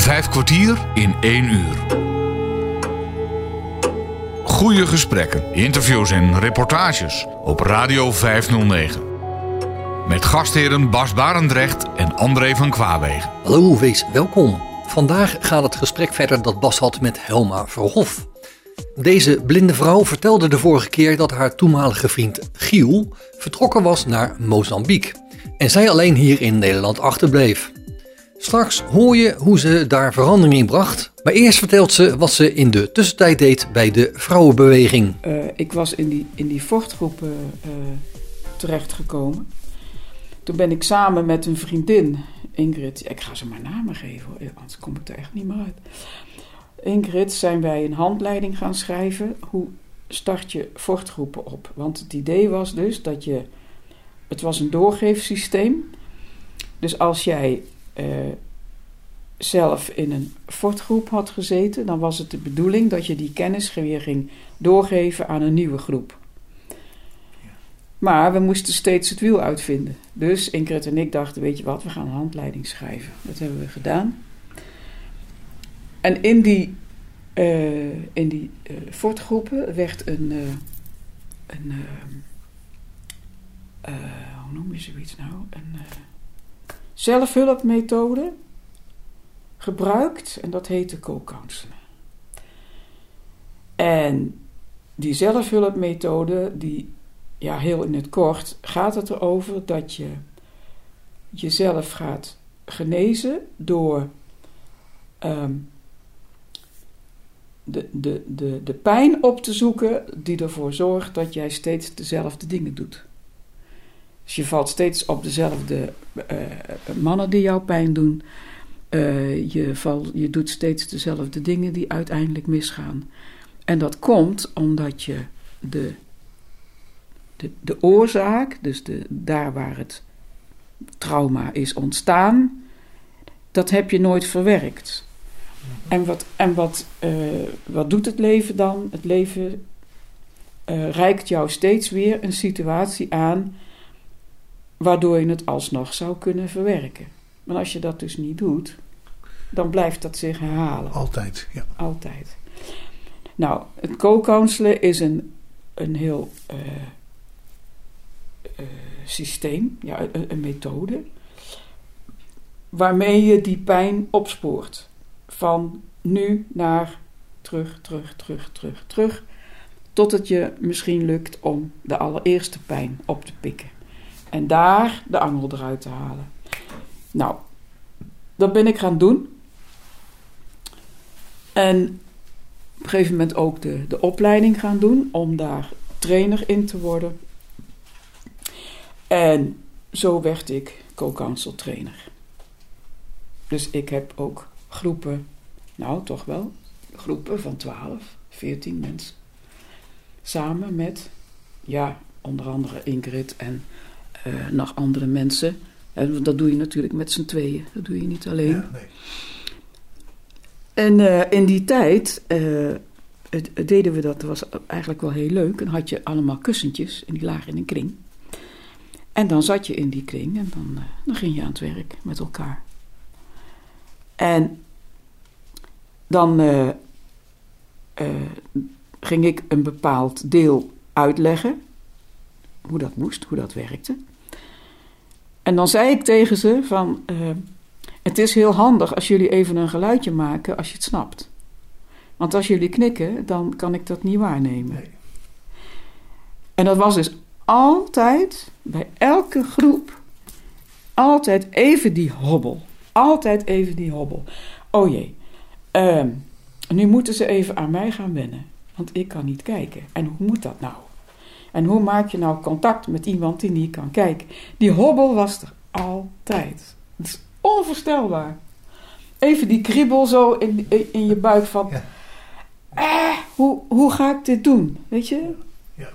Vijf kwartier in één uur. Goede gesprekken, interviews en reportages op Radio 509. Met gastheren Bas Barendrecht en André van Kwaabegen. Hallo, wees welkom. Vandaag gaat het gesprek verder dat Bas had met Helma Verhof. Deze blinde vrouw vertelde de vorige keer dat haar toenmalige vriend Giel vertrokken was naar Mozambique en zij alleen hier in Nederland achterbleef. Straks hoor je hoe ze daar verandering in bracht, maar eerst vertelt ze wat ze in de tussentijd deed bij de vrouwenbeweging. Uh, ik was in die, in die vochtgroep uh, terechtgekomen. Toen ben ik samen met een vriendin, Ingrid, ik ga ze maar namen geven, anders kom ik er echt niet meer uit. Ingrid zijn wij een handleiding gaan schrijven. Hoe start je vochtgroepen op? Want het idee was dus dat je. Het was een doorgeefsysteem. Dus als jij uh, zelf in een fortgroep had gezeten, dan was het de bedoeling dat je die kennis weer ging doorgeven aan een nieuwe groep. Maar we moesten steeds het wiel uitvinden. Dus Ingrid en ik dachten: weet je wat, we gaan een handleiding schrijven. Dat hebben we gedaan. En in die, uh, in die uh, fortgroepen werd een. Uh, een hoe noem je zoiets nou? Een zelfhulpmethode gebruikt en dat heette co-counseling. En die zelfhulpmethode, die, ja, heel in het kort, gaat het erover dat je jezelf gaat genezen door um, de, de, de, de pijn op te zoeken die ervoor zorgt dat jij steeds dezelfde dingen doet. Dus je valt steeds op dezelfde uh, mannen die jou pijn doen. Uh, je, val, je doet steeds dezelfde dingen die uiteindelijk misgaan. En dat komt omdat je de, de, de oorzaak, dus de, daar waar het trauma is ontstaan, dat heb je nooit verwerkt. En wat, en wat, uh, wat doet het leven dan? Het leven uh, reikt jou steeds weer een situatie aan waardoor je het alsnog zou kunnen verwerken. Maar als je dat dus niet doet, dan blijft dat zich herhalen. Altijd, ja. Altijd. Nou, het co-counselen is een, een heel uh, uh, systeem, ja, een, een, methode, waarmee je die pijn opspoort. Van nu naar terug, terug, terug, terug, terug. Tot het je misschien lukt om de allereerste pijn op te pikken. En daar de angel eruit te halen. Nou, dat ben ik gaan doen. En op een gegeven moment ook de, de opleiding gaan doen om daar trainer in te worden. En zo werd ik co-counsel trainer. Dus ik heb ook groepen, nou toch wel, groepen van 12, 14 mensen. Samen met, ja, onder andere Ingrid en uh, nog andere mensen. En dat doe je natuurlijk met z'n tweeën. Dat doe je niet alleen. Ja, nee. En uh, in die tijd uh, het, het deden we dat. Dat was eigenlijk wel heel leuk. En had je allemaal kussentjes en die lagen in een kring. En dan zat je in die kring en dan, dan ging je aan het werk met elkaar. En dan ging ik een bepaald deel uitleggen. Hoe dat moest, hoe dat werkte. En dan zei ik tegen ze van, uh, het is heel handig als jullie even een geluidje maken als je het snapt. Want als jullie knikken, dan kan ik dat niet waarnemen. Nee. En dat was dus altijd, bij elke groep, altijd even die hobbel. Altijd even die hobbel. Oh jee, uh, nu moeten ze even aan mij gaan wennen. Want ik kan niet kijken. En hoe moet dat nou? En hoe maak je nou contact met iemand die niet kan kijken? Die hobbel was er altijd. Het is onvoorstelbaar. Even die kriebel zo in, in je buik van... Ja. Eh, hoe, hoe ga ik dit doen? Weet je? Ja.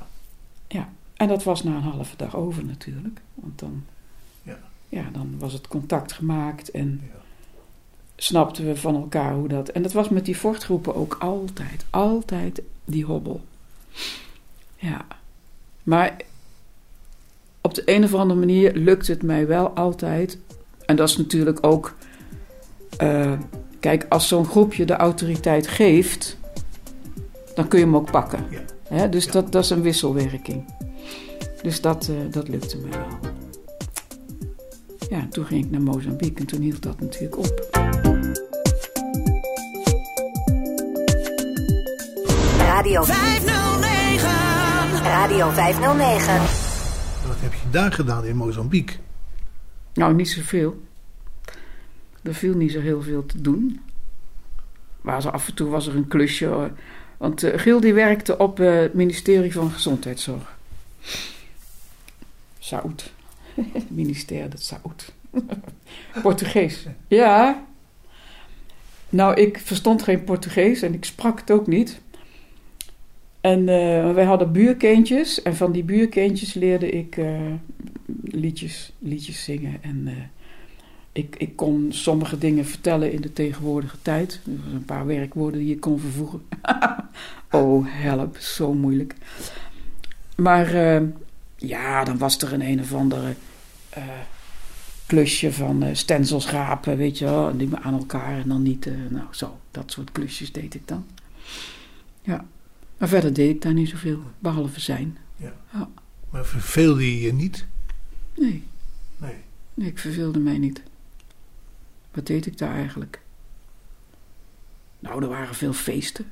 Ja. En dat was na een halve dag over natuurlijk. Want dan, ja. Ja, dan was het contact gemaakt en ja. snapten we van elkaar hoe dat... En dat was met die fortgroepen ook altijd. Altijd die hobbel. Ja. Maar op de een of andere manier lukt het mij wel altijd. En dat is natuurlijk ook uh, Kijk, als zo'n groepje de autoriteit geeft, dan kun je hem ook pakken. Ja. Hè? Dus Ja. dat, dat is een wisselwerking. Dus dat, eh, dat lukte me wel. Ja, en toen ging ik naar Mozambique en toen hield dat natuurlijk op. Radio 509. Radio 509. Wat heb je daar gedaan in Mozambique? Nou, niet zoveel. Er viel niet zo heel veel te doen. Maar zo af en toe was er een klusje. hoor. Want eh, Giel die werkte op eh, het ministerie van Gezondheidszorg. Saoed. ministerie dat Saoed. Portugees. Ja. Nou, ik verstond geen Portugees en ik sprak het ook niet. En eh, wij hadden buurkindjes. En van die buurkindjes leerde ik eh, liedjes, liedjes zingen. En eh, ik, ik kon sommige dingen vertellen in de tegenwoordige tijd. Er waren een paar werkwoorden die ik kon vervoegen. oh, help, zo moeilijk. Maar ja, dan was er een een of andere klusje van eh stensels rapen, weet je wel. En aan elkaar en dan niet. nou, zo, dat soort klusjes deed ik dan. Ja, maar verder deed ik daar niet zoveel, behalve zijn. Maar verveelde je je niet? Nee, Nee. nee, ik verveelde mij niet. Wat deed ik daar eigenlijk? Nou, er waren veel feesten.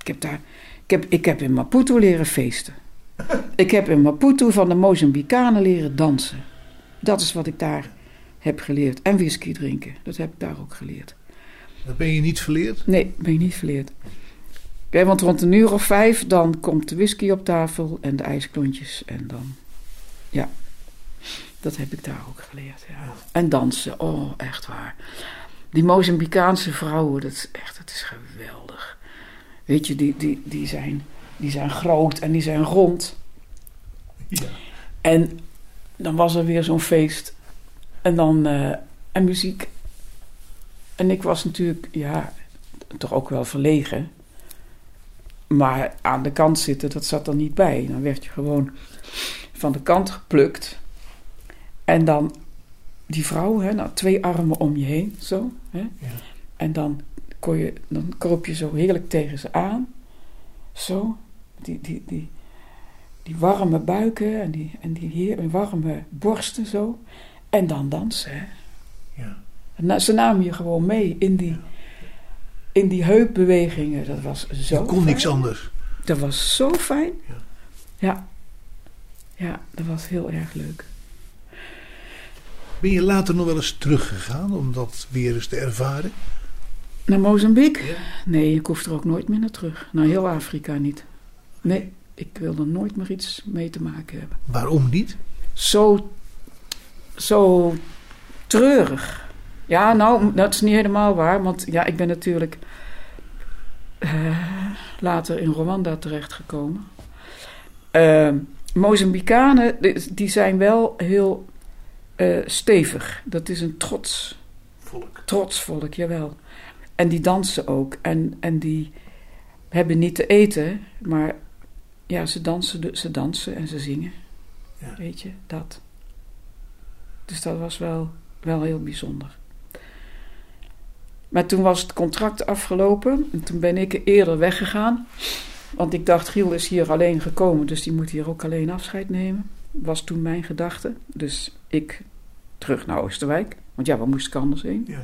Ik heb daar. Ik heb, ik heb in Maputo leren feesten. Ik heb in Maputo van de Mozambicanen leren dansen. Dat is wat ik daar heb geleerd. En whisky drinken. Dat heb ik daar ook geleerd. Dat ben je niet verleerd? Nee, ben je niet verleerd. Want rond een uur of vijf, dan komt de whisky op tafel en de ijsklontjes. En dan, ja, dat heb ik daar ook geleerd. Ja. En dansen, oh, echt waar. Die Mozambicaanse vrouwen, dat is echt, dat is geweldig. Weet je, die, die, die, zijn, die zijn groot en die zijn rond. Ja. En dan was er weer zo'n feest. En dan eh, en muziek. En ik was natuurlijk, ja, toch ook wel verlegen. Maar aan de kant zitten, dat zat er niet bij. Dan werd je gewoon van de kant geplukt. En dan die vrouw, hè, nou, twee armen om je heen, zo. Hè. Ja. En dan, kon je, dan kroop je zo heerlijk tegen ze aan. Zo. Die, die, die, die warme buiken en die, en die heer, warme borsten zo. En dan dansen. Hè. Ja. En na- Ze namen je gewoon mee in die, in die heupbewegingen. Dat was zo Je kon niks anders. Dat was zo fijn. Ja. Ja. Ja, dat was heel erg leuk. Ben je later nog wel eens teruggegaan om dat weer eens te ervaren? Naar Mozambique? Nee, ik hoef er ook nooit meer naar terug. Naar heel Afrika niet. Nee, ik wil er nooit meer iets mee te maken hebben. Waarom niet? Zo, zo treurig. Ja, nou, dat is niet helemaal waar. Want ja, ik ben natuurlijk eh, later in Rwanda terechtgekomen. Eh, Mozambicanen, die- zijn wel heel eh, stevig. Dat is een trots Volk. trots volk, jawel. En die dansen ook. En, en die hebben niet te eten, maar ja, ze dansen, ze dansen en ze zingen. Ja. Weet je, dat. Dus dat was wel, wel heel bijzonder. Maar toen was het contract afgelopen en toen ben ik eerder weggegaan. Want ik dacht, Giel is hier alleen gekomen, dus die moet hier ook alleen afscheid nemen. Was toen mijn gedachte. Dus ik terug naar Oosterwijk. Want ja, waar moest ik anders heen? Ja.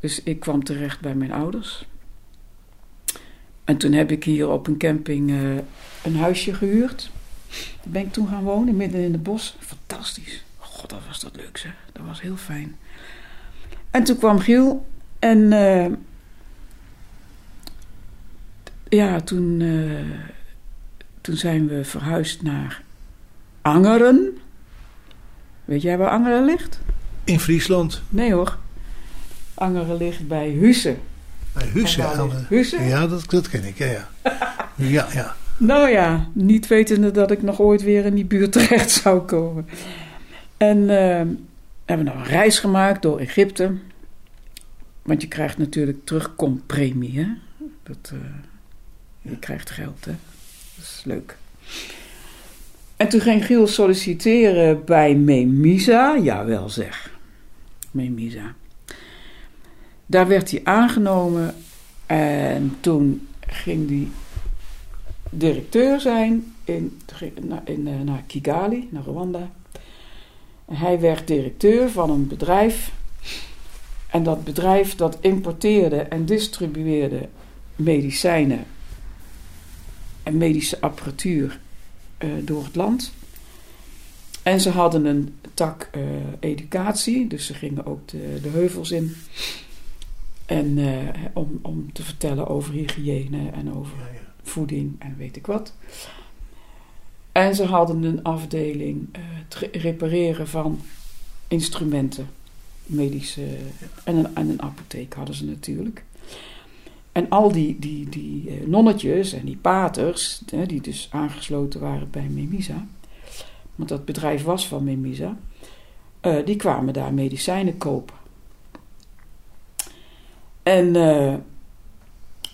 Dus ik kwam terecht bij mijn ouders. En toen heb ik hier op een camping eh, een huisje gehuurd. Daar ben ik toen gaan wonen, midden in het bos. Fantastisch. God, dat was dat leuk zeg. Dat was heel fijn. En toen kwam Giel. En eh, ja, toen, eh, toen zijn we verhuisd naar Angeren. Weet jij waar Angeren ligt? In Friesland, Nee hoor. Angeren ligt bij Husse. bij Husse. Husse? Ja, dat, dat ken ik. Ja, ja. ja, ja. Nou ja, niet wetende dat ik nog ooit weer in die buurt terecht zou komen. En eh, hebben nog een reis gemaakt door Egypte. Want je krijgt natuurlijk terugkompremie, hè? Dat, eh, je krijgt geld, hè? Dat is leuk. En toen ging Giel solliciteren bij Memisa. Jawel zeg, Memisa. Daar werd hij aangenomen en toen ging hij directeur zijn in, in, eh, naar Kigali, naar Rwanda. Hij werd directeur van een bedrijf. En dat bedrijf dat importeerde en distribueerde medicijnen en medische apparatuur uh, door het land. En ze hadden een tak uh, educatie, dus ze gingen ook de, de heuvels in. En uh, om, om te vertellen over hygiëne en over ja, ja. voeding en weet ik wat. En ze hadden een afdeling het repareren van instrumenten, medische. En een, en een apotheek hadden ze natuurlijk. En al die, die, die nonnetjes en die paters, die dus aangesloten waren bij Memisa, want dat bedrijf was van Memisa, uh, die kwamen daar medicijnen kopen. En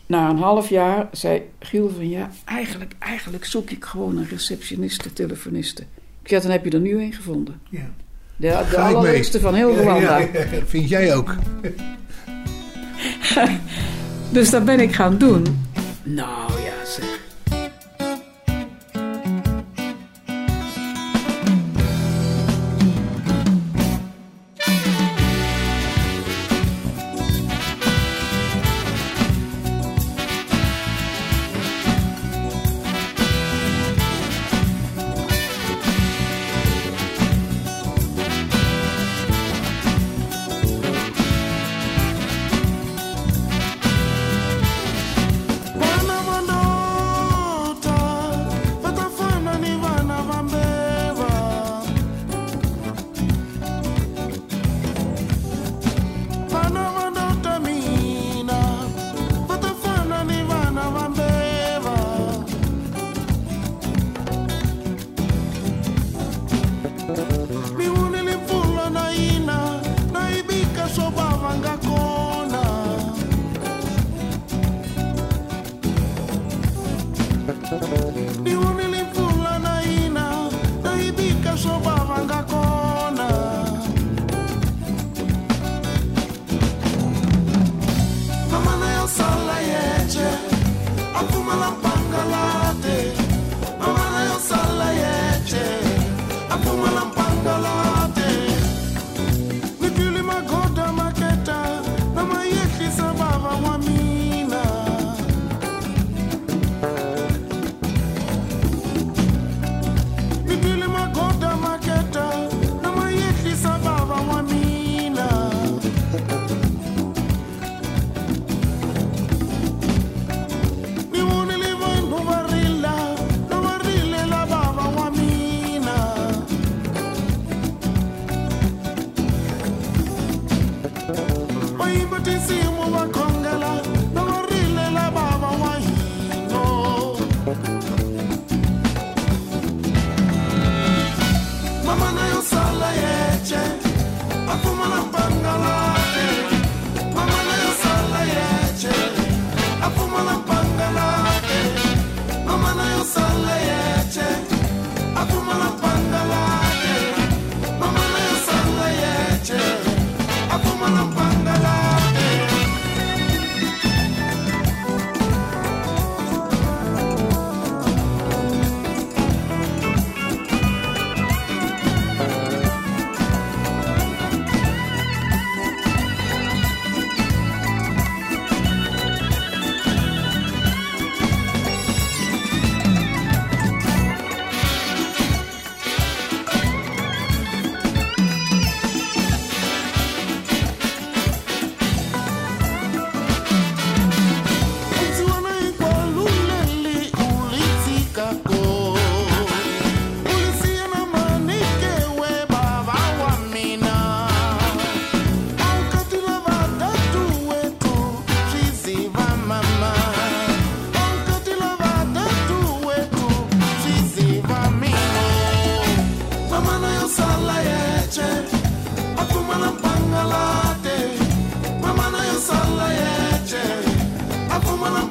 na een half jaar zei Giel van ja, eigenlijk, eigenlijk zoek ik gewoon een receptioniste, telefoniste. Ik zei, dan heb je er nu een gevonden. Ja. De, de allerleukste van heel Rwanda. Ja, ja, vind jij ook. dus dat ben ik gaan doen. Nou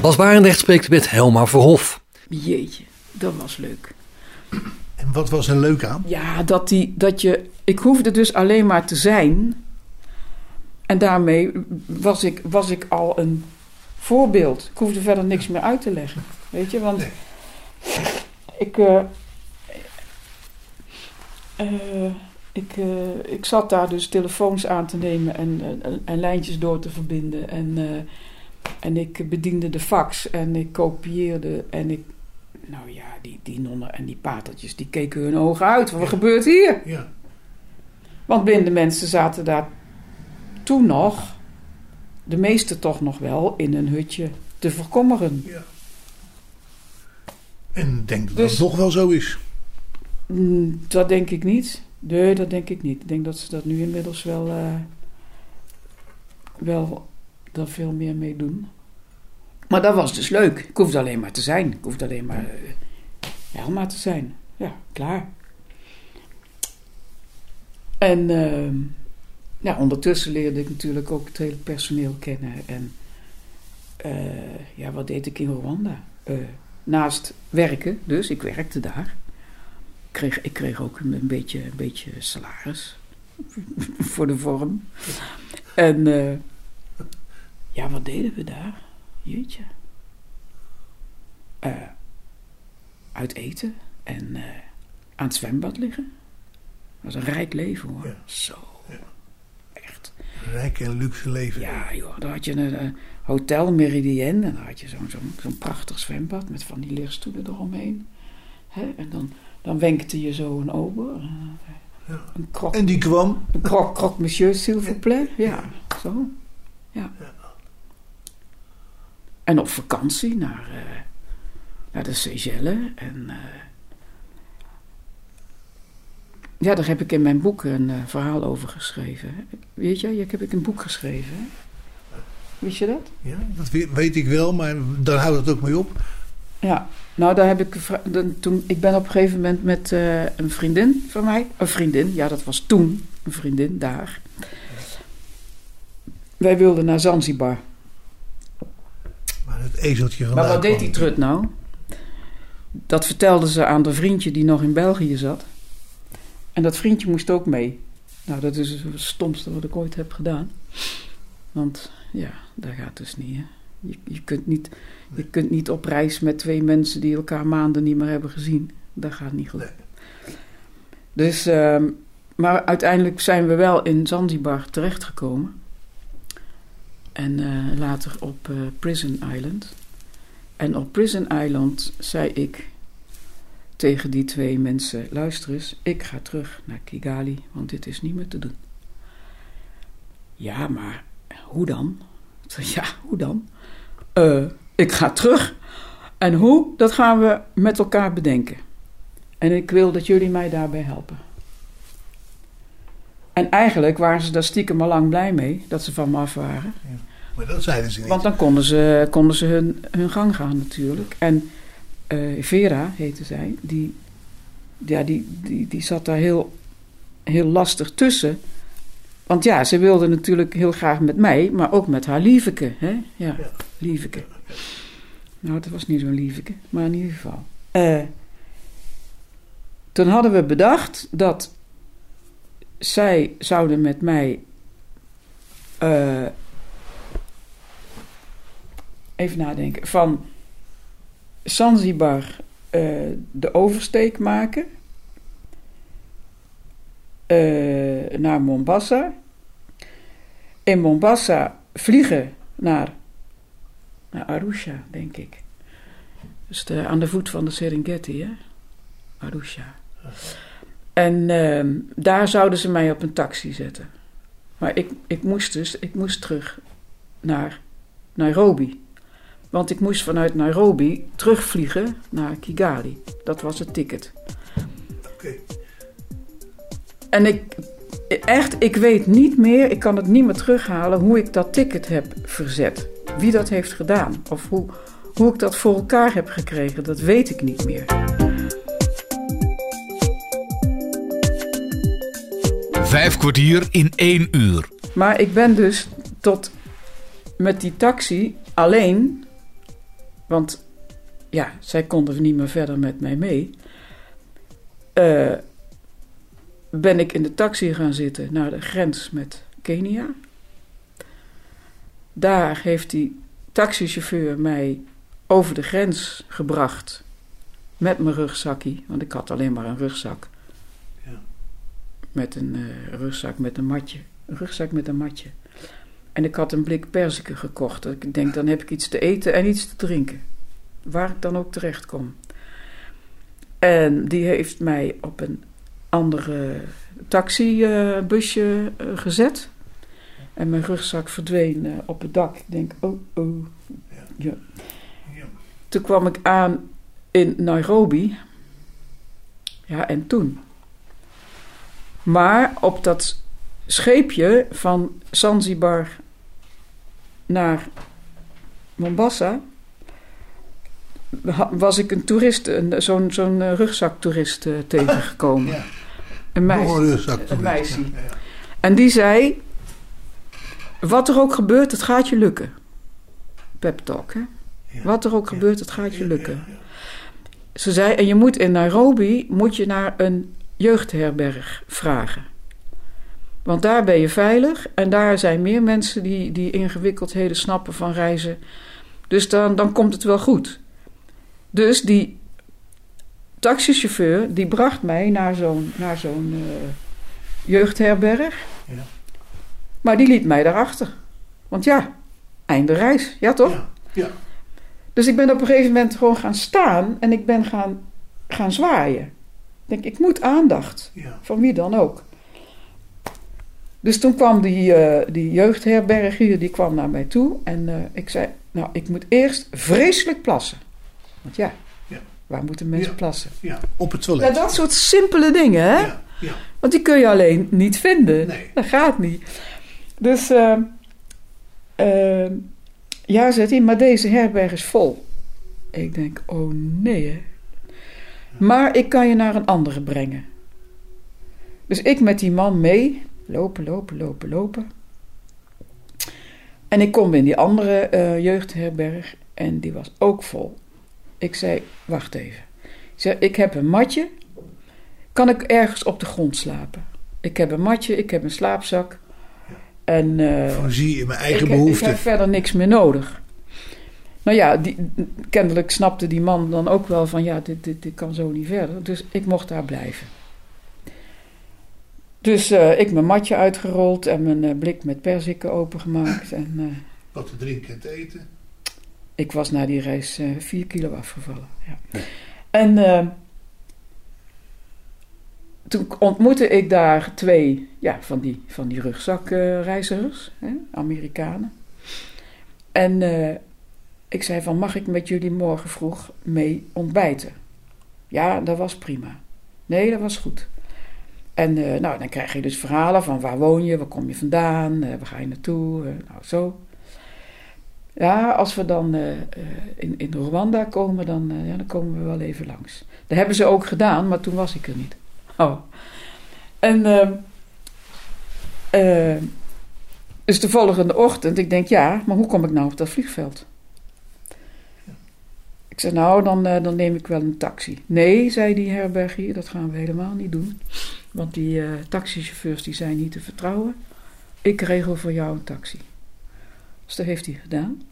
Bas Barendrecht spreekt met Helma Verhof. Jeetje, dat was leuk. En wat was er leuk aan? Ja, dat, die, dat je. Ik hoefde dus alleen maar te zijn. En daarmee was ik, was ik al een voorbeeld. Ik hoefde verder niks meer uit te leggen. Weet je, want. Nee. Ik. eh, eh, ik, eh, ik zat daar dus telefoons aan te nemen en, en, en lijntjes door te verbinden. En, eh, en ik bediende de fax en ik kopieerde en ik. Nou ja, die, die nonnen en die patertjes, die keken hun ogen uit. Wat Ja. gebeurt hier? Ja. Want blinde mensen zaten daar toen nog, de meeste toch nog wel, in een hutje te verkommeren. ja. En denk dat Dus- dat nog wel zo is. Mm, Dat denk ik niet. Nee, dat denk ik niet. Ik denk dat ze dat nu inmiddels wel, eh, wel daar veel meer mee doen. Maar dat was dus leuk. Ik hoefde alleen maar te zijn. Ik hoefde alleen maar eh, Helma te zijn. Ja, klaar. En ehm, ja, ondertussen leerde ik natuurlijk ook het hele personeel kennen. En eh, ja, wat deed ik in Rwanda? Eh, naast werken, dus ik werkte daar kreeg, ik kreeg ook een, een beetje, een beetje salaris voor de vorm. En ja, wat deden we daar? Jeetje. Eh, uit eten en eh, aan het zwembad liggen. Dat was een rijk leven hoor. Ja. Zo. Ja. Echt. Rijk en luxe leven. Ja, joh, dan had je een, eh, hotel Meridienne en dan had je zo'n zo'n zo'n prachtig zwembad met van die lichtstoelen eromheen. Hè? En dan, dan wenkte je zo een ober. Ja. Een krok, En die kwam. een krok, krok monsieur, s'il vous plaît. Ja, zo. Ja. En op vakantie naar, eh, naar de Seychelles. En eh, ja, daar heb ik in mijn boek een eh, verhaal over geschreven. Weet je, ik heb ik een boek geschreven. Hè? Wist je dat? Ja, dat we- weet ik wel, maar daar houdt het ook mee op. Ja, nou daar heb ik toen ik ben op een gegeven moment met een vriendin van mij, een vriendin, ja dat was toen een vriendin daar. Wij wilden naar Zanzibar. Maar het ezeltje Maar wat deed die trut nou? Dat vertelde ze aan de vriendje die nog in België zat. En dat vriendje moest ook mee. Nou, dat is het stomste wat ik ooit heb gedaan. Want ja, dat gaat dus niet. Hè? Je, je, kunt niet je kunt niet op reis met twee mensen die elkaar maanden niet meer hebben gezien. Dat gaat niet goed. Nee. Dus, ehm, maar uiteindelijk zijn we wel in Zanzibar terechtgekomen. En eh, later op eh, Prison Island. En op Prison Island zei ik tegen die twee mensen: luister eens, ik ga terug naar Kigali, want dit is niet meer te doen. Ja, maar hoe dan? Ja, hoe dan? "Eh, ik ga terug. En hoe? Dat gaan we met elkaar bedenken. En ik wil dat jullie mij daarbij helpen. En eigenlijk waren ze daar stiekem al lang blij mee dat ze van me af waren. Maar dat zeiden ze niet. Want dan konden ze, konden ze hun, hun gang gaan natuurlijk. En eh, Vera heette zij, die, ja, die, die, die zat daar heel, heel lastig tussen. Want ja, ze wilde natuurlijk heel graag met mij, maar ook met haar lieveke. Hè? Ja, Ja. lieveke. Nou, het was niet zo'n lieveke, maar in ieder geval. Eh, toen hadden we bedacht dat zij zouden met mij eh, even nadenken, van Zanzibar eh, de oversteek maken eh, naar Mombasa. In Mombasa vliegen naar, naar Arusha, denk ik. Dus de, aan de voet van de Serengeti, hè? Arusha. En ehm, daar zouden ze mij op een taxi zetten. Maar ik, ik moest dus, ik moest terug naar Nairobi. Want ik moest vanuit Nairobi terugvliegen naar Kigali. Dat was het ticket. Oké. En ik, echt, ik weet niet meer, ik kan het niet meer terughalen hoe ik dat ticket heb verzet. Wie dat heeft gedaan. Of hoe, hoe ik dat voor elkaar heb gekregen, dat weet ik niet meer. Vijf kwartier in één uur. Maar ik ben dus tot met die taxi alleen Want ja, zij konden niet meer verder met mij mee. Eh, ben ik in de taxi gaan zitten naar de grens met Kenia. Daar heeft die taxichauffeur mij over de grens gebracht met mijn rugzakje, want ik had alleen maar een rugzak. Ja. Met een eh, rugzak met een matje. Een rugzak met een matje. En ik had een blik perziken gekocht. Ik denk, dan heb ik iets te eten en iets te drinken. Waar ik dan ook terecht kom. En die heeft mij op een andere taxibusje eh, gezet. En mijn rugzak verdween eh, op het dak. Ik denk, oh, oh. Ja. Ja. Toen kwam ik aan in Nairobi. Ja, en toen. Maar op dat scheepje van Zanzibar naar Mombasa was ik een toerist, een- zo'n zo'n eh, rugzaktoerist eh, tegengekomen. Ja. Een meisje. een rugzak. een meisje. Ja, ja. En die zei: Wat er ook gebeurt, het gaat je lukken. Pep talk, hè? Wat er ook gebeurt, het gaat je lukken. Ze zei: En je moet in Nairobi moet je naar een jeugdherberg vragen. Want daar ben je veilig en daar zijn meer mensen die, die ingewikkeldheden snappen van reizen. Dus dan, dan komt het wel goed. Dus die taxichauffeur die bracht mij naar zo'n, naar zo'n eh, jeugdherberg. Ja. Maar die liet mij daarachter. Want ja, einde reis. Ja toch? Ja, ja. Dus ik ben op een gegeven moment gewoon gaan staan en ik ben gaan, gaan zwaaien. Ik denk, ik moet aandacht. ja. Van wie dan ook. Dus toen kwam die, eh, die jeugdherberg hier, die kwam naar mij toe. En eh, ik zei, nou, ik moet eerst vreselijk plassen. Want ja, Ja. waar moeten mensen Ja. plassen? ja. Op het Ja, toilet. dat soort simpele dingen, hè? Ja, ja. Want die kun je alleen niet vinden. Nee. Dat gaat niet. Dus, eh, ja, zegt hij, maar deze herberg is vol. Ik denk, oh nee, hè. Maar ik kan je naar een andere brengen. Dus ik met die man mee, lopen, lopen, lopen, lopen. En ik kom in die andere eh, jeugdherberg en die was ook vol. Ik zei, wacht even. Ik zei, ik heb een matje. Kan ik ergens op de grond slapen? Ik heb een matje, ik heb een slaapzak. En eh, Voorzie in mijn eigen ik, behoeften. ik heb verder niks meer nodig. Nou ja, die, kennelijk snapte die man dan ook wel van ja, dit, dit, dit kan zo niet verder. Dus ik mocht daar blijven. Dus eh, ik mijn matje uitgerold en mijn eh, blik met perziken opengemaakt. En eh, Wat te drinken en te eten. ik was na die reis eh 4 kilo afgevallen. Ja. En eh, toen ontmoette ik daar twee ja, van die, van die rugzakreizigers, hè, Amerikanen. En eh, ik zei van, mag ik met jullie morgen vroeg mee ontbijten? Ja, dat was prima. Nee, dat was goed. En eh, nou, dan krijg je dus verhalen van waar woon je, waar kom je vandaan, eh, waar ga je naartoe, eh, nou zo. Ja, als we dan in, in Rwanda komen, dan, ja, dan komen we wel even langs. Dat hebben ze ook gedaan, maar toen was ik er niet. Oh. En ehm, eh, dus de volgende ochtend, ik denk ja, maar hoe kom ik nou op dat vliegveld? Ik zei nou, dan, eh, dan neem ik wel een taxi. Nee, zei die herbergier, dat gaan we helemaal niet doen. Want die eh, taxichauffeurs die zijn niet te vertrouwen. Ik regel voor jou een taxi. Dus dat heeft hij gedaan.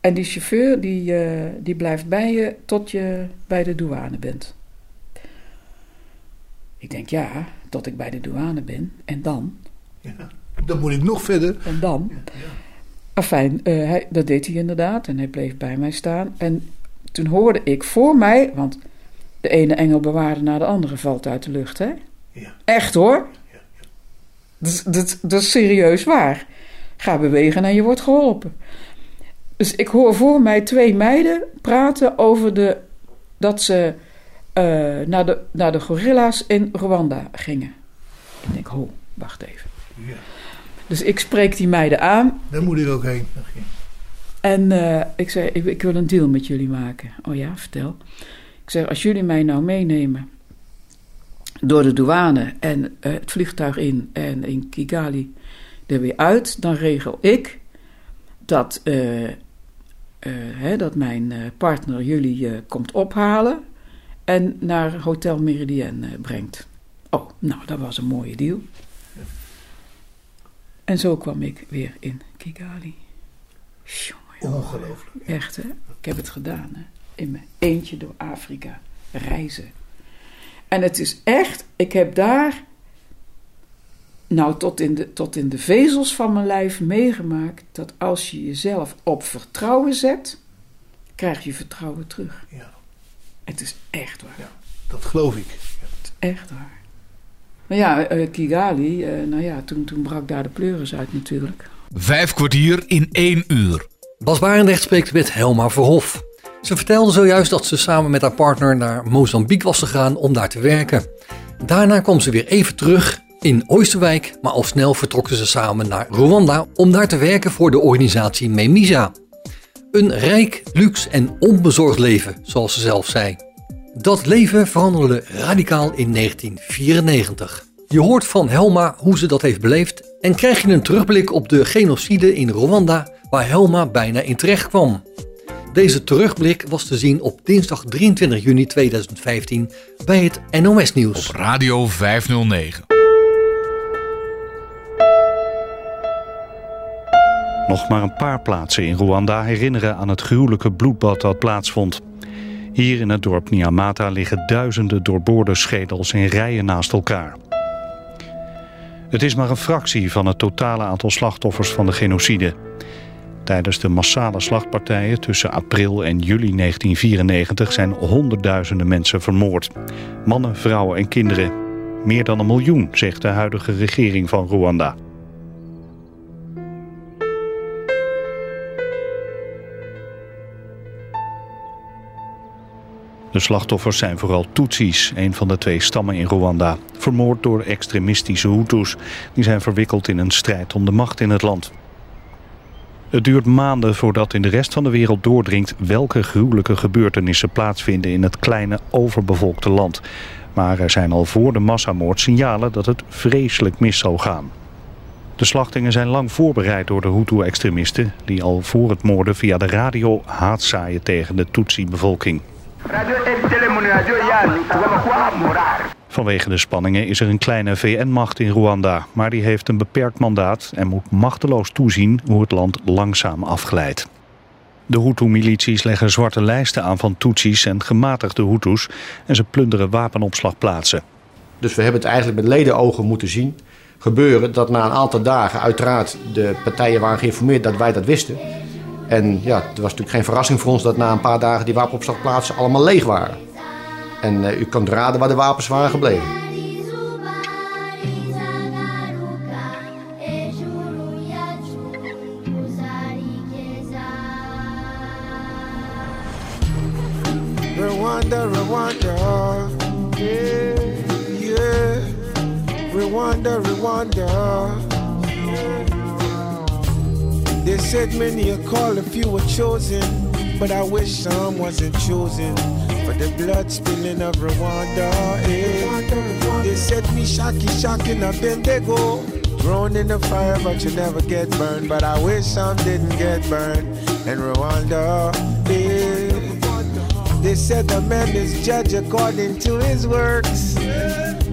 En die chauffeur die, eh, die blijft bij je tot je bij de douane bent. Ik denk ja, tot ik bij de douane ben. En dan? Ja. Dan moet ik nog verder. En dan? Ja, ja. Afijn, hij, dat deed hij inderdaad. En hij bleef bij mij staan. En toen hoorde ik voor mij, want de ene engelbewaarder na de andere valt uit de lucht, hè? Ja. Echt hoor. Dat, is- dat, dat is serieus waar. Ga bewegen en je wordt geholpen. Dus ik hoor voor mij twee meiden praten over de, dat ze eh, naar, de, naar de gorilla's in Rwanda gingen. Ik denk, ho, wacht even. Ja. Dus ik spreek die meiden aan Daar moet ik ook heen. En eh, ik zei, ik, wil een deal met jullie maken. Oh ja, vertel. Ik zeg, als jullie mij nou meenemen door de douane en eh, het vliegtuig in en in Kigali er weer uit, dan regel ik dat eh, hè, dat mijn partner jullie komt ophalen en naar Hotel Meridian eh, brengt. Oh, nou, dat was een mooie deal. En zo kwam ik weer in Kigali. Ongelooflijk. Echt, hè? Ik heb het gedaan, hè? In mijn eentje door Afrika reizen. En het is echt, ik heb daar, nou, tot in, de, tot in de vezels van mijn lijf meegemaakt dat als je jezelf op vertrouwen zet, krijg je vertrouwen terug. Ja, Het is echt waar. dat geloof ik. Het is echt waar. Maar ja, eh, Kigali, eh, nou ja, toen, toen brak daar de pleuris uit natuurlijk. Vijf kwartier in één uur. Bas Barendrecht spreekt met Helma Verhof. Ze vertelde zojuist dat ze samen met haar partner naar Mozambique was gegaan om daar te werken. Daarna kwam ze weer even terug in Oosterwijk, maar al snel vertrokken ze samen naar Rwanda om daar te werken voor de organisatie Memisa. Een rijk, luxe en onbezorgd leven, zoals ze zelf zei. Dat leven veranderde radicaal in 1994. Je hoort van Helma hoe ze dat heeft beleefd en krijg je een terugblik op de genocide in Rwanda waar Helma bijna in terecht kwam. Deze terugblik was te zien op dinsdag 23 juni 2015 bij het NOS Nieuws. Op Radio 509. Nog maar een paar plaatsen in Rwanda herinneren aan het gruwelijke bloedbad dat plaatsvond. Hier in het dorp Nyamata liggen duizenden doorboorde schedels in rijen naast elkaar. Het is maar een fractie van het totale aantal slachtoffers van de genocide. Tijdens de massale slachtpartijen tussen april en juli 1994 zijn honderdduizenden mensen vermoord. Mannen, vrouwen en kinderen. Meer dan een miljoen, zegt de huidige regering van Rwanda. De slachtoffers zijn vooral Tutsis, een van de twee stammen in Rwanda. Vermoord door extremistische Hutus. Die zijn verwikkeld in een strijd om de macht in het land. Het duurt maanden voordat in de rest van de wereld doordringt... welke gruwelijke gebeurtenissen plaatsvinden in het kleine, overbevolkte land. Maar er zijn al voor de massamoord signalen dat het vreselijk mis zou gaan. De slachtingen zijn lang voorbereid door de Hutu-extremisten... die al voor het moorden via de radio haat zaaien tegen de Tutsi-bevolking. Vanwege de spanningen is er een kleine VN-macht in Rwanda, maar die heeft een beperkt mandaat en moet machteloos toezien hoe het land langzaam afglijdt. De Hutu-milities leggen zwarte lijsten aan van Tutsis en gematigde Hutus en ze plunderen wapenopslagplaatsen. Dus we hebben het eigenlijk met ledenogen moeten zien gebeuren dat na een aantal dagen uiteraard de partijen waren geïnformeerd dat wij dat wisten. En ja, het was natuurlijk geen verrassing voor ons dat na een paar dagen die wapenopslagplaatsen allemaal leeg waren. En eh, u kunt raden waar de wapens waren gebleven. Rwanda, Rwanda, yeah, yeah. Rwanda, Rwanda. They said many are called, a few were chosen, but I wish some wasn't chosen for the blood spilling of Rwanda. eh. They said me shocky, shocking up then they go. Thrown in the fire, but you never get burned. But I wish some didn't get burned in Rwanda. eh. They said the man is judged according to his works.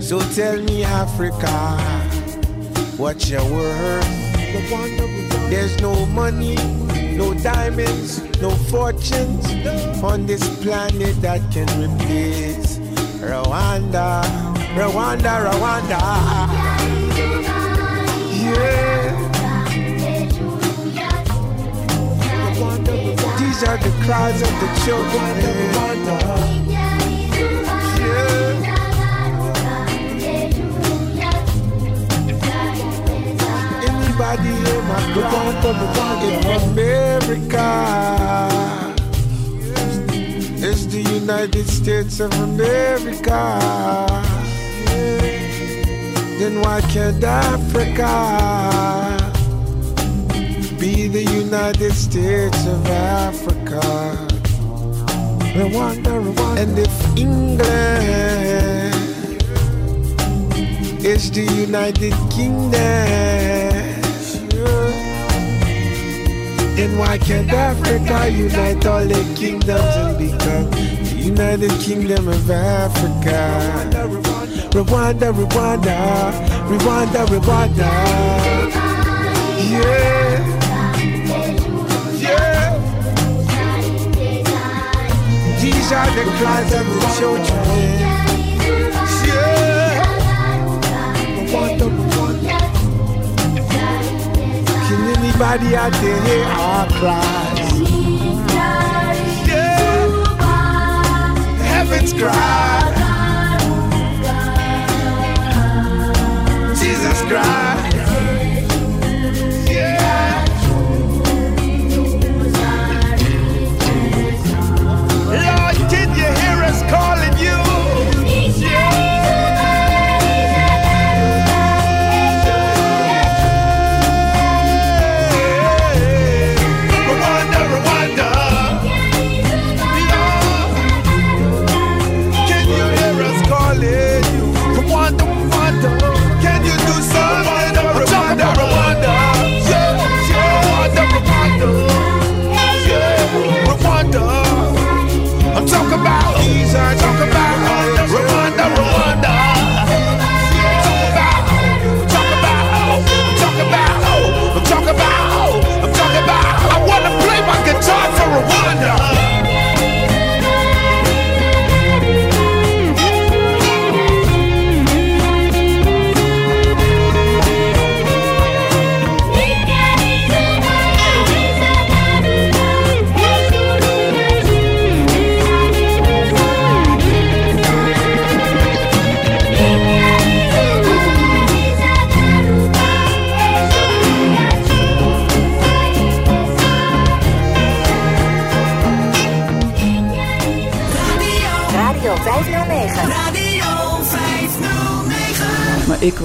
So tell me, Africa, what's your worth? There's no money, no diamonds, no fortunes on this planet that can replace Rwanda, Rwanda, Rwanda. Yeah. These are the cries of the children. Yeah. Anybody hear my cry? In America. It's the United States of America. Then why can't Africa be the United States of Africa? Rwanda, Rwanda. And if England is the United Kingdom, And why can't Africa unite all the kingdoms and become the United Kingdom of Africa? Rwanda, Rwanda, Rwanda, Rwanda. Yeah. Yeah. These are the cries of the children. Can anybody out there hear our cries? Yeah. Heaven's cry. Jesus Christ. Yeah. Lord, can you hear us calling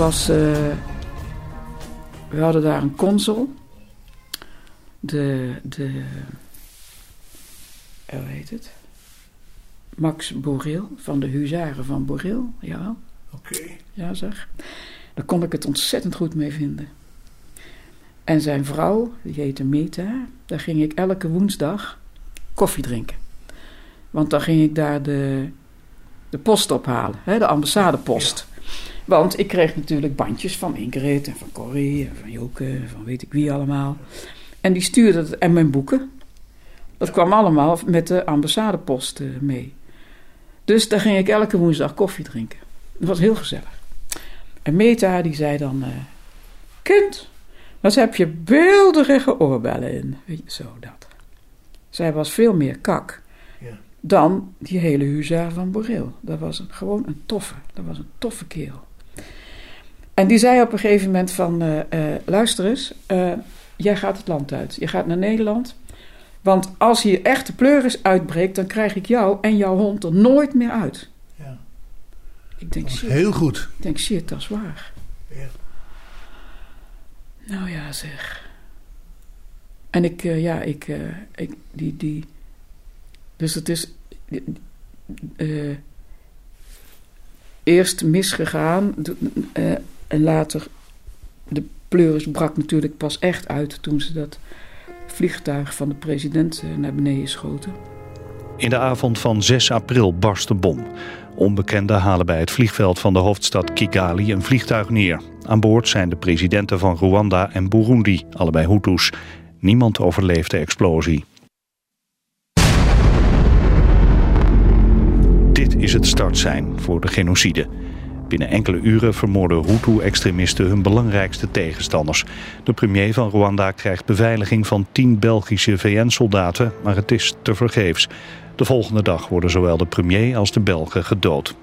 was. eh, we hadden daar een consul. De. de eh, hoe heet het? Max Boreel van de Huzaren van Boreel. Ja, Oké. ja zeg. Daar kon ik het ontzettend goed mee vinden. En zijn vrouw, die heette Meta, daar ging ik elke woensdag koffie drinken. Want dan ging ik daar de, de post ophalen, hè, de ambassadepost. Want ik kreeg natuurlijk bandjes van Ingrid en van Corrie en van Joke en van weet ik wie allemaal. En die stuurde het, en mijn boeken. Dat kwam allemaal met de ambassadepost eh, mee. Dus daar ging ik elke woensdag koffie drinken. Dat was heel gezellig. En Meta die zei dan... eh, kind, wat heb je beeldige oorbellen in. Weet je, zo dat. Zij was veel meer kak Ja. dan die hele huzaar van Boreel. Dat was een, gewoon een toffe. Dat was een toffe kerel. En die zei op een gegeven moment van... eh, luister eens, eh, jij gaat het land uit. Je gaat naar Nederland. Want als hier echt de pleuris uitbreekt... dan krijg ik jou en jouw hond er nooit meer uit. Ja. Ik denk, shit, heel goed. ik denk, shit, dat is waar. Ja. Nou ja, zeg. En ik, ja, ik, ik, die, die. Dus het is. eerst misgegaan. En later. De pleuris brak natuurlijk pas echt uit toen ze dat vliegtuig van de president eh, naar beneden schoten. In de avond van 6 april barst de bom. Onbekenden halen bij het vliegveld van de hoofdstad Kigali een vliegtuig neer. Aan boord zijn de presidenten van Rwanda en Burundi, allebei Hutus. Niemand overleeft de explosie. Dit is het startsein voor de genocide. Binnen enkele uren vermoorden Hutu-extremisten hun belangrijkste tegenstanders. De premier van Rwanda krijgt beveiliging van 10 Belgische VN-soldaten, maar het is tevergeefs. De volgende dag worden zowel de premier als de Belgen gedood.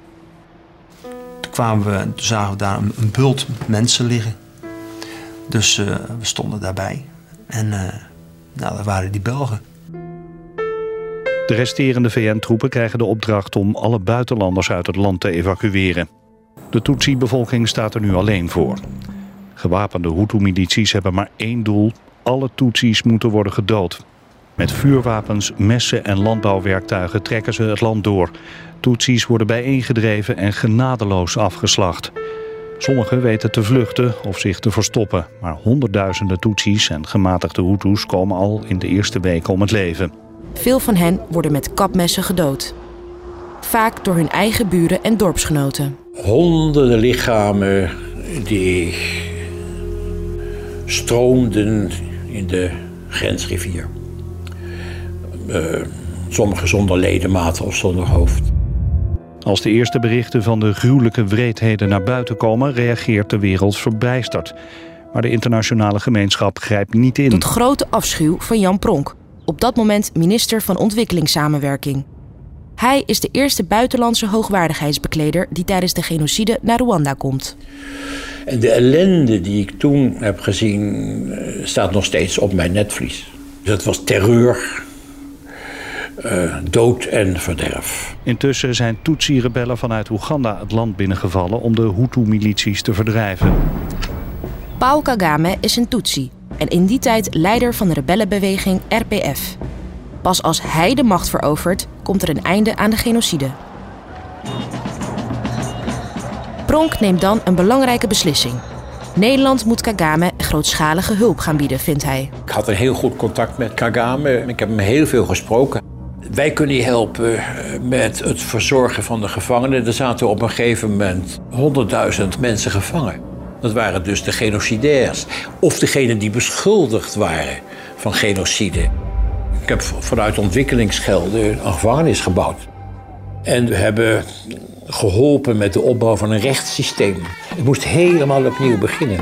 Toen kwamen we en toen zagen we daar een, een bult mensen liggen. Dus eh, we stonden daarbij. En eh, nou, dat waren die Belgen. De resterende VN-troepen krijgen de opdracht om alle buitenlanders uit het land te evacueren. De Tutsi-bevolking staat er nu alleen voor. Gewapende Hutu-milities hebben maar één doel. Alle Tutsis moeten worden gedood. Met vuurwapens, messen en landbouwwerktuigen trekken ze het land door. Tutsis worden bijeengedreven en genadeloos afgeslacht. Sommigen weten te vluchten of zich te verstoppen. Maar honderdduizenden Tutsis en gematigde Hutus komen al in de eerste weken om het leven. Veel van hen worden met kapmessen gedood. Vaak door hun eigen buren en dorpsgenoten. Honderden lichamen die stroomden in de grensrivier. Uh, sommige zonder ledematen of zonder hoofd. Als de eerste berichten van de gruwelijke wreedheden naar buiten komen... reageert de wereld verbijsterd. Maar de internationale gemeenschap grijpt niet in. Tot grote afschuw van Jan Pronk, op dat moment minister van Ontwikkelingssamenwerking. Hij is de eerste buitenlandse hoogwaardigheidsbekleder die tijdens de genocide naar Rwanda komt. En de ellende die ik toen heb gezien eh, staat nog steeds op mijn netvlies. Dat was terreur, uh, dood en verderf. Intussen zijn Tutsi-rebellen vanuit Oeganda het land binnengevallen om de Hutu-milities te verdrijven. Paul Kagame is een Tutsi en in die tijd leider van de rebellenbeweging RPF. Pas als hij de macht verovert, komt er een einde aan de genocide. Pronk neemt dan een belangrijke beslissing. Nederland moet Kagame grootschalige hulp gaan bieden, vindt hij. Ik had een heel goed contact met Kagame. Ik heb hem heel veel gesproken. Wij kunnen je helpen eh, met het verzorgen van de gevangenen. Er zaten op een gegeven moment 100.000 mensen gevangen. Dat waren dus de genocidairs. Of degenen die beschuldigd waren van genocide. Ik heb vanuit ontwikkelingsgelden een gevangenis gebouwd. En we hebben geholpen met de opbouw van een rechtssysteem. Het moest helemaal opnieuw beginnen.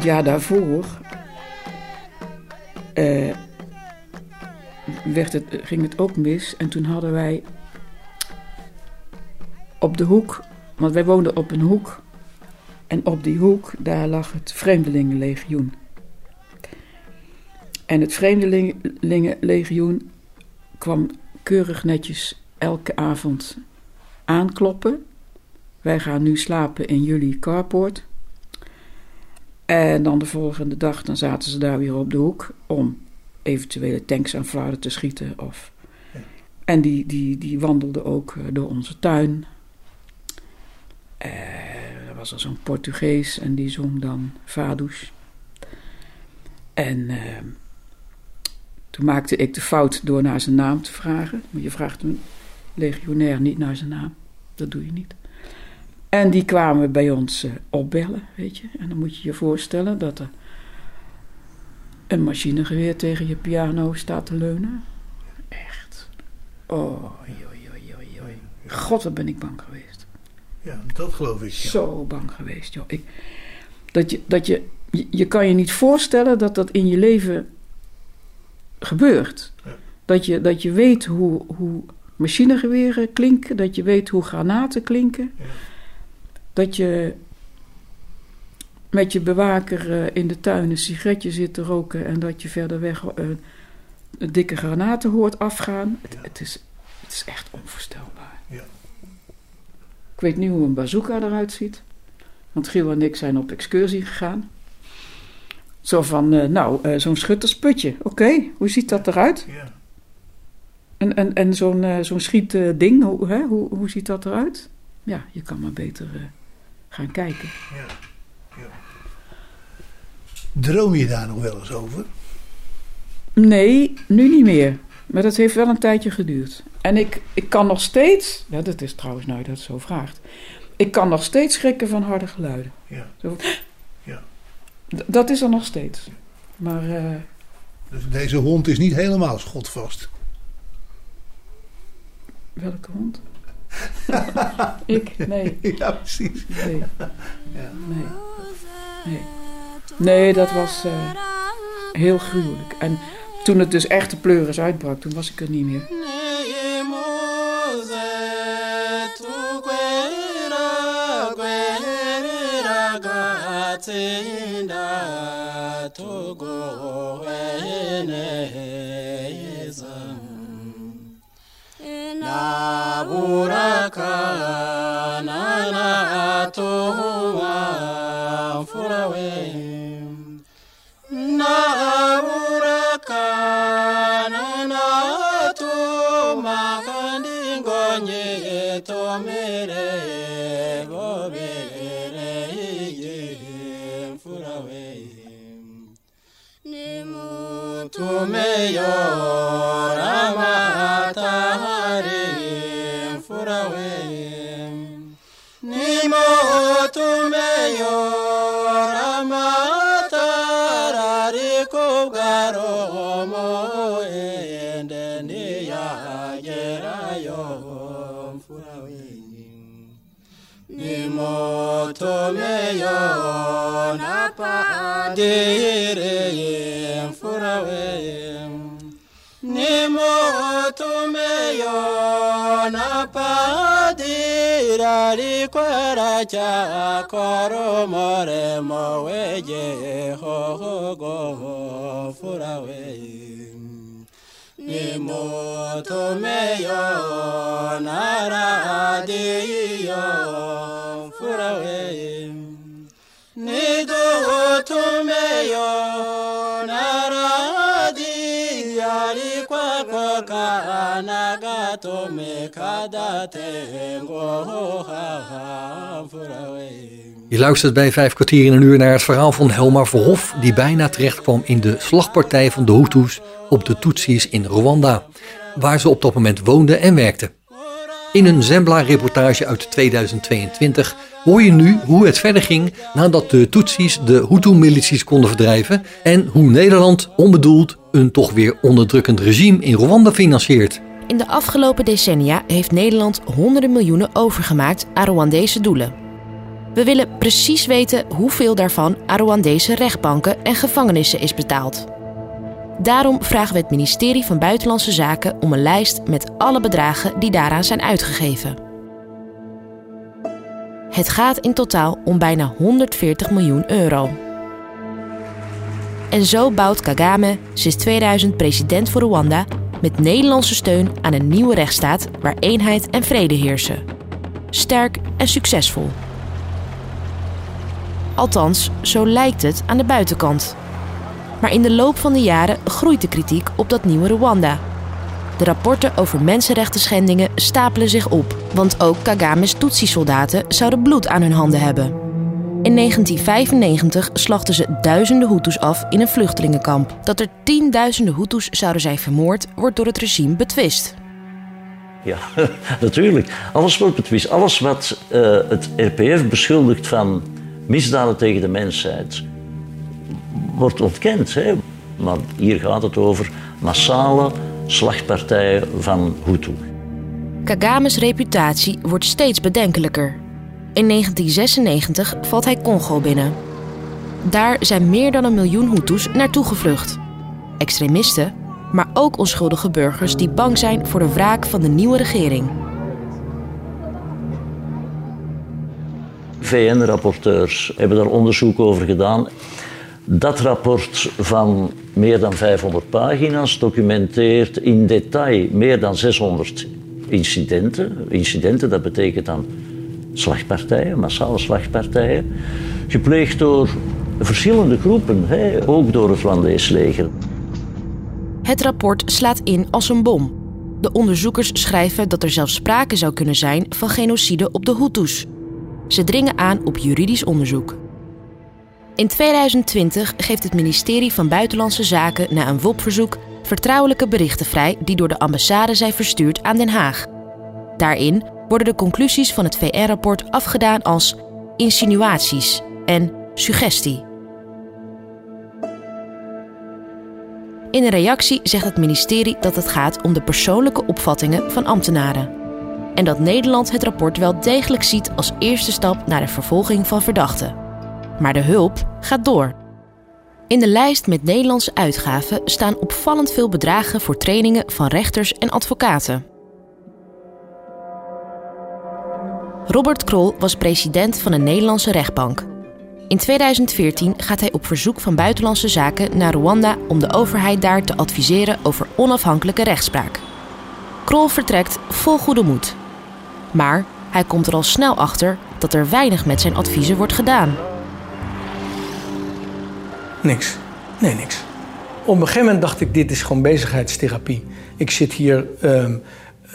Het jaar daarvoor uh, werd het, ging het ook mis. En toen hadden wij op de hoek, want wij woonden op een hoek. En op die hoek, daar lag het Vreemdelingenlegioen. En het Vreemdelingenlegioen kwam keurig netjes elke avond aankloppen. Wij gaan nu slapen in jullie carport. En dan de volgende dag dan zaten ze daar weer op de hoek om eventuele tanks aan flarden te schieten. Of... En die, die, die wandelde ook eh, door onze tuin. Uh, er was er zo'n Portugees en die zong dan Vadus. En uh, toen maakte ik de fout door naar zijn naam te vragen. Maar je vraagt een legionair niet naar zijn naam. Dat doe je niet. En die kwamen bij ons uh, opbellen, weet je. En dan moet je je voorstellen dat er een machinegeweer tegen je piano staat te leunen. Echt. Oh, joi, joi, joi, joi. God, wat ben ik bang geweest. Ja, dat geloof ik. Ja. Zo bang geweest, joh. Ik, Dat je, dat je, je, je kan je niet voorstellen dat dat in je leven gebeurt. Dat, je, dat je weet hoe, hoe machinegeweren klinken, dat je weet hoe granaten klinken. Dat je met je bewaker eh, in de tuin een sigaretje zit te roken en dat je verder weg uh, dikke granaten hoort afgaan. Het, het, is, het is echt onvoorstelbaar. Ja. Ik weet nu hoe een bazooka eruit ziet. Want Giel en ik zijn op excursie gegaan. Zo van, uh, nou, zo'n schuttersputje. Oké, hoe ziet dat eruit? Ja. En, en, en zo'n uh, zo'n schietding, hoe, hè? Hoe, hoe ziet dat eruit? Ja, je kan maar beter gaan kijken. Ja. ja. Droom je daar nog wel eens over? Nee, nu niet meer. Maar dat heeft wel een tijdje geduurd. En ik, ik kan nog steeds, ja, dat is trouwens nou dat het zo vraagt. Ik kan nog steeds schrikken van harde geluiden. Ja. Zo, ja. Dat is er nog steeds. Maar. Uh, dus deze hond is niet helemaal schotvast. Welke hond? ik? Nee. Ja, precies. Nee. Ja. Nee. Nee. Nee, dat was uh, heel gruwelijk. En toen het dus echt de pleuris uitbrak, toen was ik er niet meer. buraka nana atuma furawe na buraka nana atuma kandi ngonye etomere bobere igihe furawe nimutumeyo tumenyo ramatarari kubwaromo ende niyagerayo mfura wenyu nimutumeyo napadiriye mfura wenyu nimutumeyo napadira likwera chakoro moremo weje hohogo furawe nimutumeyo naradiyo furawe nidutumeyo naradiyo likwakokanaga Je luistert bij vijf kwartier in een uur naar het verhaal van Helmar Verhof, die bijna terecht kwam in de slagpartij van de Hutus op de Tutsis in Rwanda, waar ze op dat moment woonde en werkte. In een Zembla-reportage uit 2022 hoor je nu hoe het verder ging nadat de Tutsis de Hutu-milities konden verdrijven en hoe Nederland onbedoeld een toch weer onderdrukkend regime in Rwanda financiert. In de afgelopen decennia heeft Nederland honderden miljoenen overgemaakt aan Rwandese doelen. We willen precies weten hoeveel daarvan aan Rwandese rechtbanken en gevangenissen is betaald. Daarom vragen we het ministerie van Buitenlandse Zaken om een lijst met alle bedragen die daaraan zijn uitgegeven. Het gaat in totaal om bijna 140 miljoen euro. En zo bouwt Kagame sinds 2000 president voor Rwanda met Nederlandse steun aan een nieuwe rechtsstaat waar eenheid en vrede heersen. Sterk en succesvol. Althans, zo lijkt het aan de buitenkant. Maar in de loop van de jaren groeit de kritiek op dat nieuwe Rwanda. De rapporten over mensenrechten stapelen zich op, want ook Kagame's Tutsi-soldaten zouden bloed aan hun handen hebben. In 1995 slachten ze duizenden Hutus af in een vluchtelingenkamp. Dat er tienduizenden Hutus zouden zijn vermoord, wordt door het regime betwist. Ja, natuurlijk. Alles wordt betwist. Alles wat uh, het RPF beschuldigt van misdaden tegen de mensheid, wordt ontkend. Hè? Maar hier gaat het over massale slagpartijen van Hutu. Kagame's reputatie wordt steeds bedenkelijker. In 1996 valt hij Congo binnen. Daar zijn meer dan een miljoen Hutus naartoe gevlucht. Extremisten, maar ook onschuldige burgers die bang zijn voor de wraak van de nieuwe regering. VN-rapporteurs hebben daar onderzoek over gedaan. Dat rapport van meer dan 500 pagina's documenteert in detail meer dan 600 incidenten. Incidenten, dat betekent dan slagpartijen, massale slagpartijen, gepleegd door verschillende groepen, hè, ook door het Rwandees leger. Het rapport slaat in als een bom. De onderzoekers schrijven dat er zelfs sprake zou kunnen zijn van genocide op de Hutus. Ze dringen aan op juridisch onderzoek. In 2020 geeft het ministerie van Buitenlandse Zaken na een WOP-verzoek vertrouwelijke berichten vrij die door de ambassade zijn verstuurd aan Den Haag. Daarin worden de conclusies van het VN-rapport afgedaan als insinuaties en suggestie. In een reactie zegt het ministerie dat het gaat om de persoonlijke opvattingen van ambtenaren. En dat Nederland het rapport wel degelijk ziet als eerste stap naar de vervolging van verdachten. Maar de hulp gaat door. In de lijst met Nederlandse uitgaven staan opvallend veel bedragen voor trainingen van rechters en advocaten. Robert Krol was president van een Nederlandse rechtbank. In 2014 gaat hij op verzoek van Buitenlandse Zaken naar Rwanda om de overheid daar te adviseren over onafhankelijke rechtspraak. Krol vertrekt vol goede moed. Maar hij komt er al snel achter dat er weinig met zijn adviezen wordt gedaan. Niks. Nee, niks. Op een gegeven moment dacht ik, dit is gewoon bezigheidstherapie. Ik zit hier uh,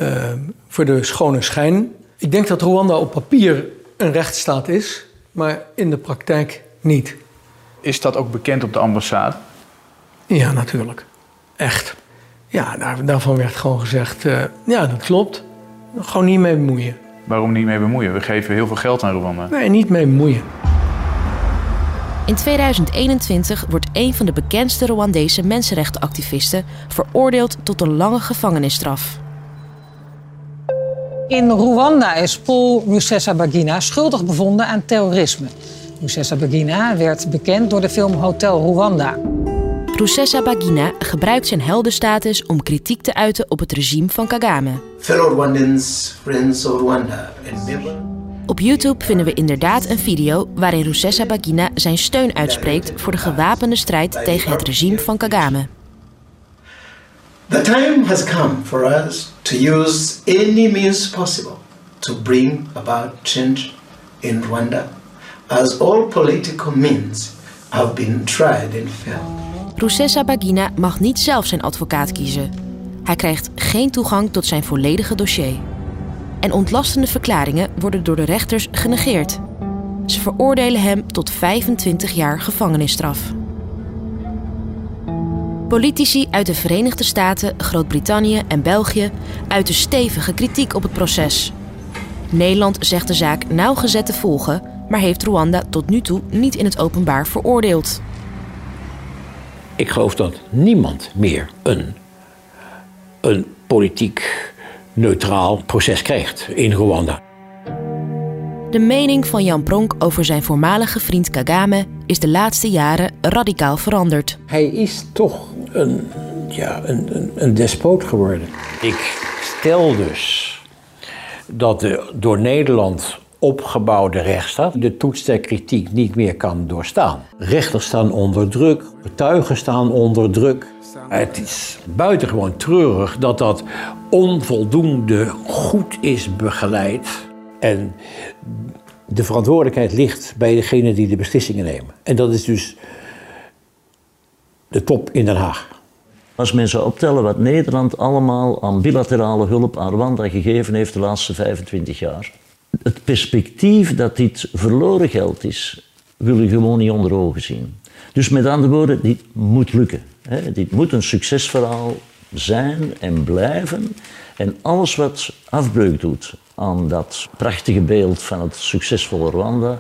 uh, voor de schone schijn. Ik denk dat Rwanda op papier een rechtsstaat is, maar in de praktijk niet. Is dat ook bekend op de ambassade? Ja, natuurlijk. Echt. Ja, daar, daarvan werd gewoon gezegd, uh, ja, dat klopt. Gewoon niet mee bemoeien. Waarom niet mee bemoeien? We geven heel veel geld aan Rwanda. Nee, niet mee bemoeien. In 2021 wordt een van de bekendste Rwandese mensenrechtenactivisten veroordeeld tot een lange gevangenisstraf. In Rwanda is Paul Rusesabagina schuldig bevonden aan terrorisme. Rusesabagina werd bekend door de film Hotel Rwanda. Rusesabagina gebruikt zijn heldenstatus om kritiek te uiten op het regime van Kagame. Fellow Rwandans, friends of Rwanda and op YouTube vinden we inderdaad een video waarin Rusesabagina zijn steun uitspreekt voor de gewapende strijd tegen het regime van Kagame. The time has come for us to use any means possible to bring about change in Rwanda, as all political means have been tried and failed. Rusesabagina mag niet zelf zijn advocaat kiezen. Hij krijgt geen toegang tot zijn volledige dossier en ontlastende verklaringen worden door de rechters genegeerd. Ze veroordelen hem tot 25 jaar gevangenisstraf. Politici uit de Verenigde Staten, Groot-Brittannië en België uiten stevige kritiek op het proces. Nederland zegt de zaak nauwgezet te volgen, maar heeft Rwanda tot nu toe niet in het openbaar veroordeeld. Ik geloof dat niemand meer een, een politiek neutraal proces krijgt in Rwanda. De mening van Jan Pronk over zijn voormalige vriend Kagame is de laatste jaren radicaal veranderd. Hij is toch een, ja, een, een, een despoot geworden. Ik stel dus dat de door Nederland opgebouwde rechtsstaat de toets der kritiek niet meer kan doorstaan. Rechters staan onder druk, getuigen staan onder druk. Het is buitengewoon treurig dat dat onvoldoende goed is begeleid. En de verantwoordelijkheid ligt bij degene die de beslissingen nemen. En dat is dus de top in Den Haag. Als men zou optellen wat Nederland allemaal aan bilaterale hulp aan Rwanda gegeven heeft de laatste 25 jaar. Het perspectief dat dit verloren geld is, wil je gewoon niet onder ogen zien. Dus met andere woorden, dit moet lukken. Dit moet een succesverhaal zijn en blijven. En alles wat afbreuk doet aan dat prachtige beeld van het succesvolle Rwanda,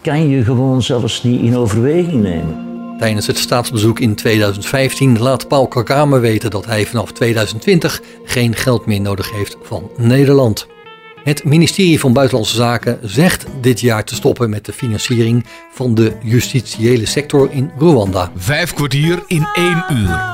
kan je gewoon zelfs niet in overweging nemen. Tijdens het staatsbezoek in 2015 laat Paul Kagame weten dat hij vanaf 2020 geen geld meer nodig heeft van Nederland. Het ministerie van Buitenlandse Zaken zegt dit jaar te stoppen met de financiering van de justitiële sector in Rwanda. Vijf kwartier in één uur.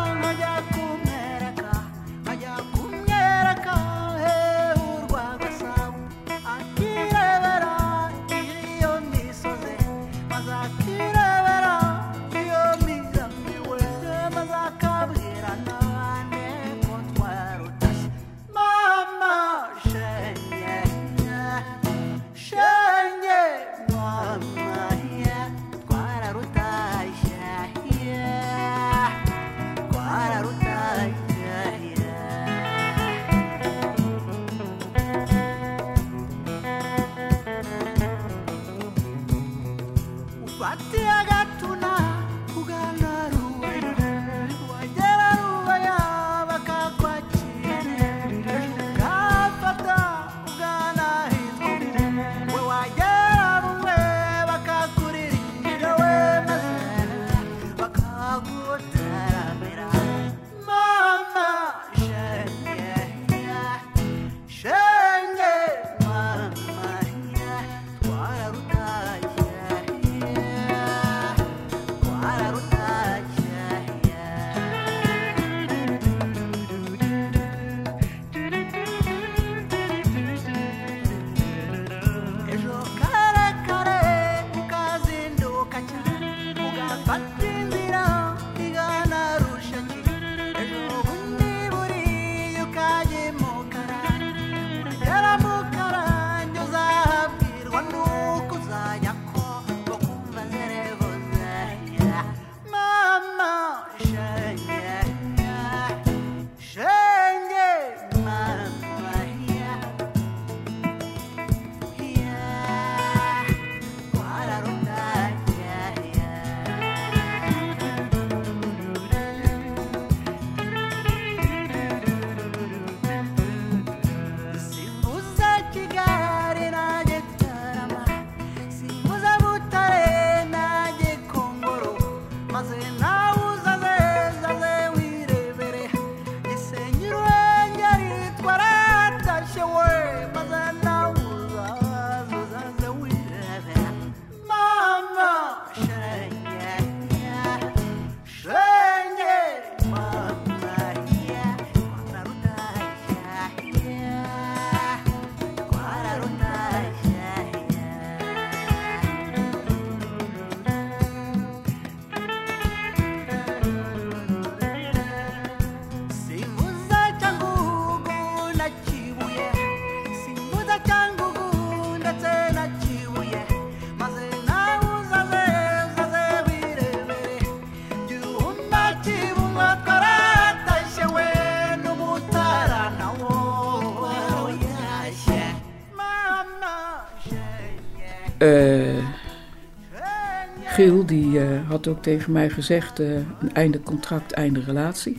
Had ook tegen mij gezegd: uh, een einde contract, einde relatie.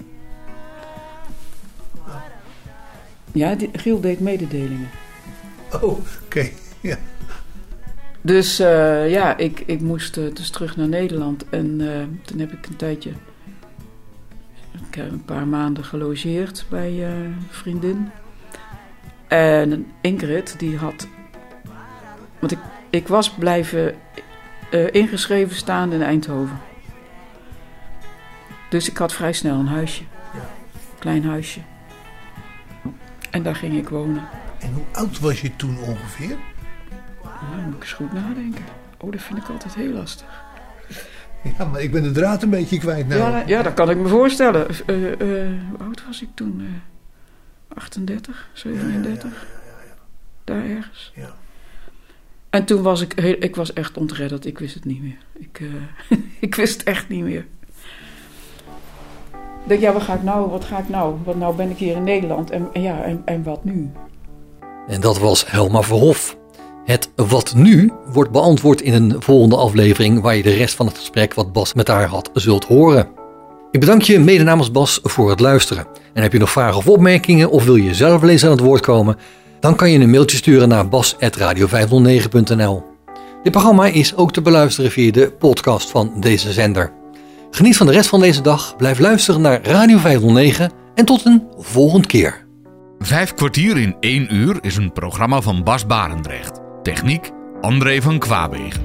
Ja, die, Giel deed mededelingen. Oh, oké. Okay. Ja. Dus ja, ik, ik moest dus terug naar Nederland. En toen heb ik een tijdje, ik heb een paar maanden gelogeerd bij een vriendin. En Ingrid, die had. Want ik ik was blijven uh, ingeschreven staan in Eindhoven. Dus ik had vrij snel een huisje. Ja. Klein huisje. En daar ging ik wonen. En hoe oud was je toen ongeveer? Nou, moet ik eens goed nadenken. Oh, dat vind ik altijd heel lastig. Ja, maar ik ben de draad een beetje kwijt nou. Ja, ja dat kan ik me voorstellen. Uh, uh, hoe oud was ik toen? 38, 37? Ja, ja, ja, Daar ergens. Ja. En toen was ik, ik was echt ontredderd. Ik wist het niet meer. Ik, uh, ik wist het echt niet meer. Ik ja, wat ga ik nou? Wat ga ik nou? Want nou ben ik hier in Nederland. En, ja, en, en wat nu? En dat was Helma Verhof. Het wat nu wordt beantwoord in een volgende aflevering waar je de rest van het gesprek wat Bas met haar had zult horen. Ik bedank je mede namens Bas voor het luisteren. En heb je nog vragen of opmerkingen of wil je zelf eens aan het woord komen? Dan kan je een mailtje sturen naar bas.radio509.nl. Dit programma is ook te beluisteren via de podcast van deze zender. Geniet van de rest van deze dag, blijf luisteren naar Radio 509 en tot een volgende keer. Vijf kwartier in één uur is een programma van Bas Barendrecht. Techniek André van Kwaabegen.